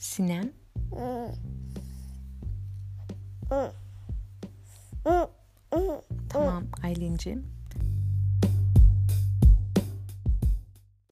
Sinem. Tamam Aylin'cim.